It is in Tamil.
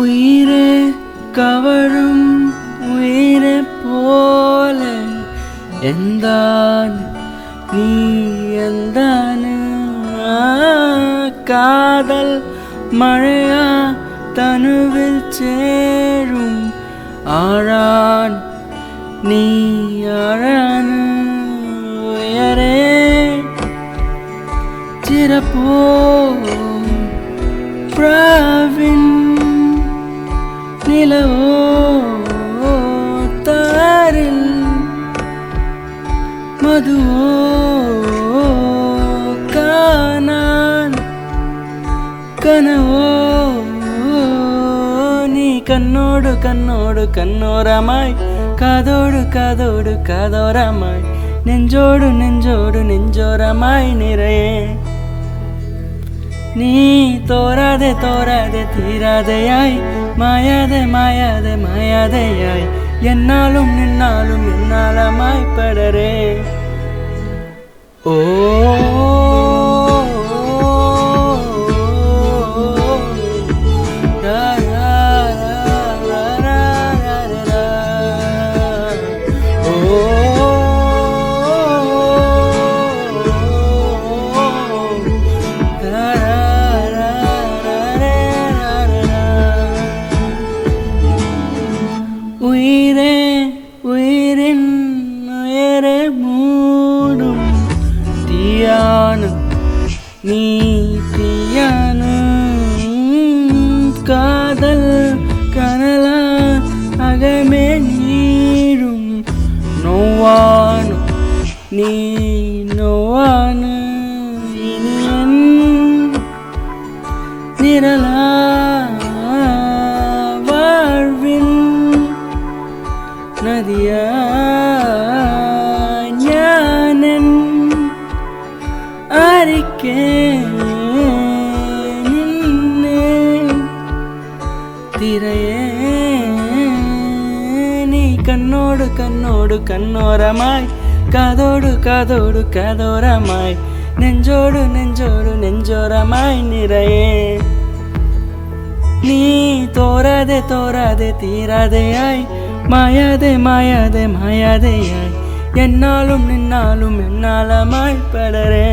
உயிரே கவரும் உயிரை போல எந்தான் நீ எந்தானு? காதல் மழையா தனுவில் சேரும் ஆழான் நீ ஆழானு? உயரே சிறப்போ பிராவின் நிலவோ தாரில் மதுவோ கானான் கனவோ நீ கண்ணோடு கண்ணோடு கண்ணோரமாய் காதோடு காதோடு காதோரமாய் நெஞ்சோடு நெஞ்சோடு நெஞ்சோரமாய் நிறையே. நீ தோராதே தோராதே தீராதையாய். மாயாதே மாயாதே மாயாதையாய். என்னாலும் நின்னாலும் என்னாலமாய் படரே. ஓ ഉയരെ ഉയരൻ ഉയരെ മൂടും. തീയാണ് നീ തീയാണ് കാതൽ കനല അകമേ നീടും നോവാണ് നീ நதியா ஞானன் அறிக்கே நின்னு திரையே. நீ கண்ணோடு கண்ணோடு கண்ணோரமாய் காதோடு காதோடு காதோரமாய் நெஞ்சோடு நெஞ்சோடு நெஞ்சோரமாய் நிறையே. நீ தோராதே தோராதே தீராதையாய் மாயாதே மாயாதே மாயாதையாய். என்னாலும் நின்னாலும் என்னால் படரே